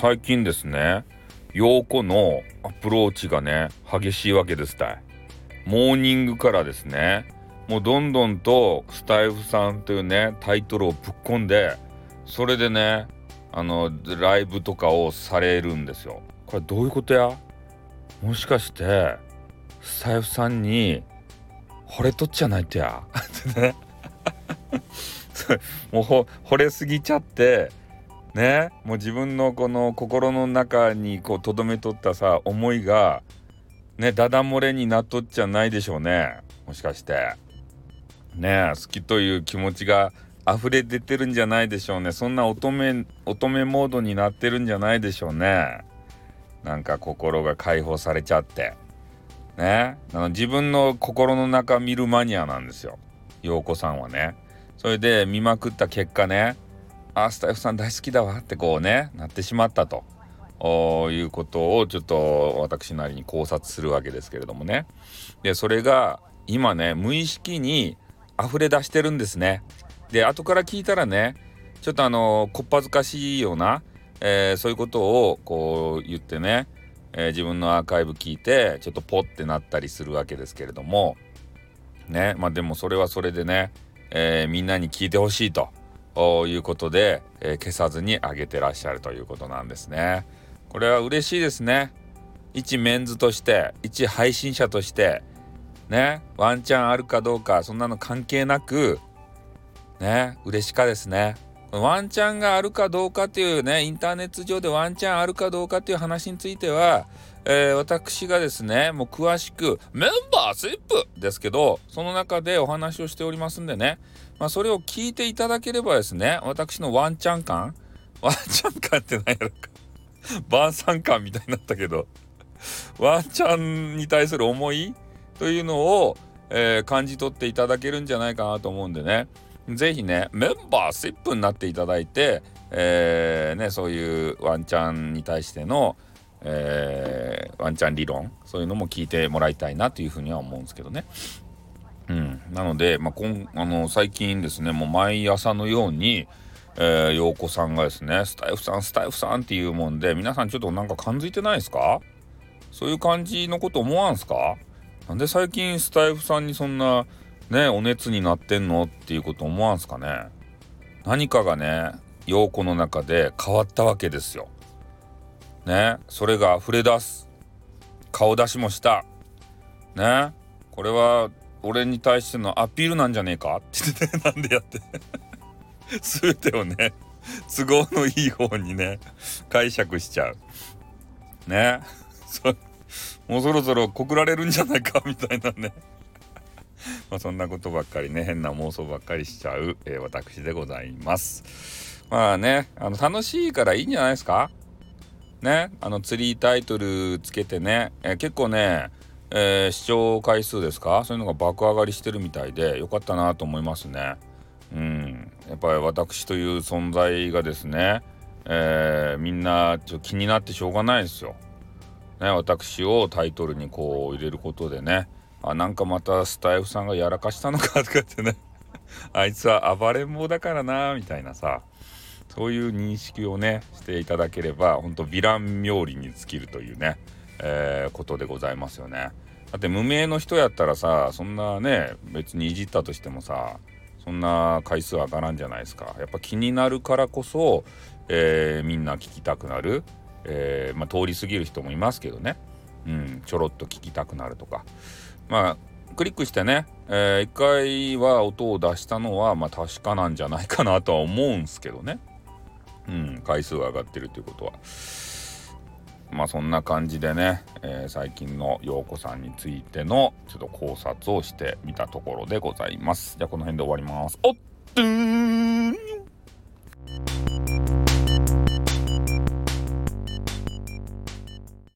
最近ですね陽子のアプローチがね激しいわけですたい。モーニングからですねもうどんどんとスタイフさんというねタイトルをぶっ込んでそれでねあのライブとかをされるんですよ。これどういうことや？もしかしてスタイフさんに惚れとっちゃないとや。もう惚れすぎちゃってね。もう自分のこの心の中にこう留めとったさ思いがねダダ漏れになっとっちゃないでしょうね。もしかして。ね好きという気持ちが溢れ出てるんじゃないでしょうね。そんな乙女乙女モードになってるんじゃないでしょうね。なんか心が解放されちゃって。ね。あの自分の心の中見るマニアなんですよ。陽子さんはね。それで見まくった結果ね。あスタイフさん大好きだわってこうねなってしまったと。いうことをちょっと私なりに考察するわけですけれどもね。でそれが今ね無意識に溢れ出してるんですね。で後から聞いたらねちょっとあのこっぱずかしいような、えー、そういうことをこう言ってね、えー、自分のアーカイブ聞いてちょっとポッてなったりするわけですけれども。ねまあでもそれはそれでね、えー、みんなに聞いてほしいと。いうことで、えー、消さずに上げてらっしゃるということなんですね。これは嬉しいですね。一メンズとして一配信者としてねワンチャンあるかどうかそんなの関係なくね嬉しかですね。ワンチャンがあるかどうかっていうねインターネット上でワンチャンあるかどうかっていう話については、えー、私がですねもう詳しくメンバーシップですけどその中でお話をしておりますんでねまあ、それを聞いていただければですね私のワンチャン感 ワンチャン感って何やろか 晩餐感みたいになったけど ワンチャンに対する思いというのを、えー、感じ取っていただけるんじゃないかなと思うんでね是非ねメンバーシップになっていただいて、えー、ね、そういうワンチャンに対しての、えー、ワンチャン理論そういうのも聞いてもらいたいなというふうには思うんですけどね。うん、なので、まあ、こんあの最近ですねもう毎朝のように、えー、子さんがですねスタイフさんスタイフさんっていうもんで皆さんちょっとなんか感づいてないですか？そういう感じのこと思わんすか？なんで最近スタイフさんにそんなねお熱になってんの？っていうこと思わんすかね？何かがね陽子の中で変わったわけですよ。ね？それが溢れ出す。顔出しもした。ね？これは俺に対してのアピールなんじゃねえか？って言ってねなんでやって 全てをね都合のいい方にね解釈しちゃう。ね？もうそろそろ告られるんじゃないか？みたいなね。まそんなことばっかりね変な妄想ばっかりしちゃう、えー、私でございます。まあねあの楽しいからいいんじゃないですか？ね？あの釣りタイトルつけてね、えー、結構ねえー、視聴回数ですか？そういうのが爆上がりしてるみたいでよかったなと思いますね。うん、やっぱり私という存在がですね、えー、みんなちょ気になってしょうがないですよ。ね、私をタイトルにこう入れることでね。あなんかまたスタイフさんがやらかしたのかとかってね。あいつは暴れん坊だからなみたいなさ。そういう認識をねしていただければほんとヴィラン冥利に尽きるというね。えー、ことでございますよね。だって無名の人やったらさそんなね別にいじったとしてもさそんな回数上がらんじゃないですか。やっぱ気になるからこそ、えー、みんな聞きたくなる、えー、まあ、通り過ぎる人もいますけどね、うん、ちょろっと聞きたくなるとか。まあクリックしてね、えー、一回は音を出したのはまあ確かなんじゃないかなとは思うんすけどね。うん、回数が上がってるということは。まあそんな感じでね、えー、最近の陽子さんについてのちょっと考察をしてみたところでございます。じゃあこの辺で終わります。おっとー